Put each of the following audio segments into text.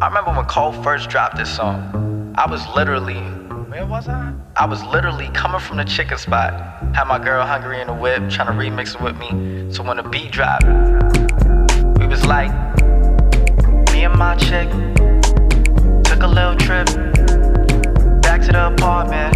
I remember when Cole first dropped this song. I was literally, where was I? I was literally coming from the chicken spot. Had my girl hungry in the whip, trying to remix it with me. So when the beat dropped, we was like, me and my chick took a little trip back to the apartment.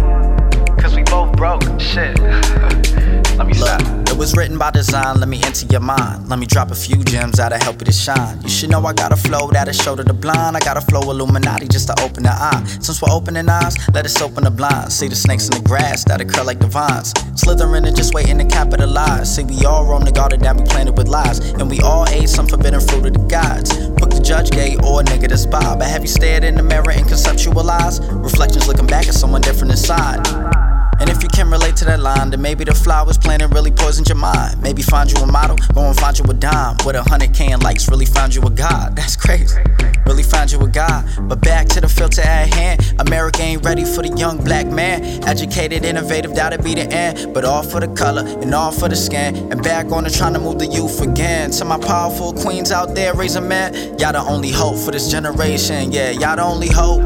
Cause we both broke. Shit. Let me stop. Was written by design, let me enter your mind. Let me drop a few gems that'll help you to shine. You should know I got a flow that'll show to the blind. I got a flow Illuminati just to open the eye. Since we're opening eyes, let us open the blinds. See the snakes in the grass that'll curl like the vines. Slithering and just waiting to capitalize. See, we all roam the garden that we planted with lies. And we all ate some forbidden fruit of the gods. Book the judge gay or nigga that's Bob. But have you stared in the mirror and conceptualized? Reflections looking back at someone different inside. And if you can relate to that line, then maybe the flowers planted really poisoned your mind. Maybe find you a model, go and find you a dime. With a hundred K likes, really found you a god. That's crazy. Really found you a god. But back to the filter at hand. America ain't ready for the young black man. Educated, innovative, that'll be the end. But all for the color and all for the skin. And back on to trying to move the youth again. To my powerful queens out there raising man. Y'all the only hope for this generation. Yeah, y'all the only hope.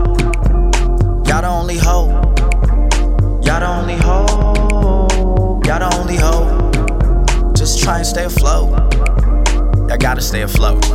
Y'all the only hope. Try and stay afloat. Y'all gotta stay afloat.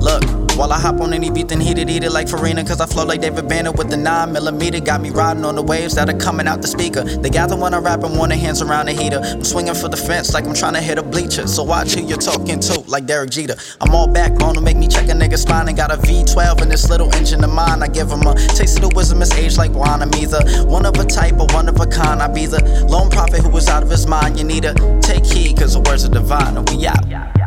Look, I hop on any beat, then heat it, eat it like Farina. Cause I flow like David Banner with the 9 millimeter. Got me riding on the waves that are coming out the speaker. They gather when I rap and want their hands around the heater. I'm swinging for the fence like I'm trying to hit a bleacher. So watch who you're talking to, like Derek Jeter. I'm all backbone to make me check a nigga's spine. And got a V12 in this little engine of mine. I give him a taste of the wisdom, it's aged like wine. I'm either one of a type or one of a kind. I be the lone prophet who was out of his mind. You need to take heed, cause the words are divine. And we out.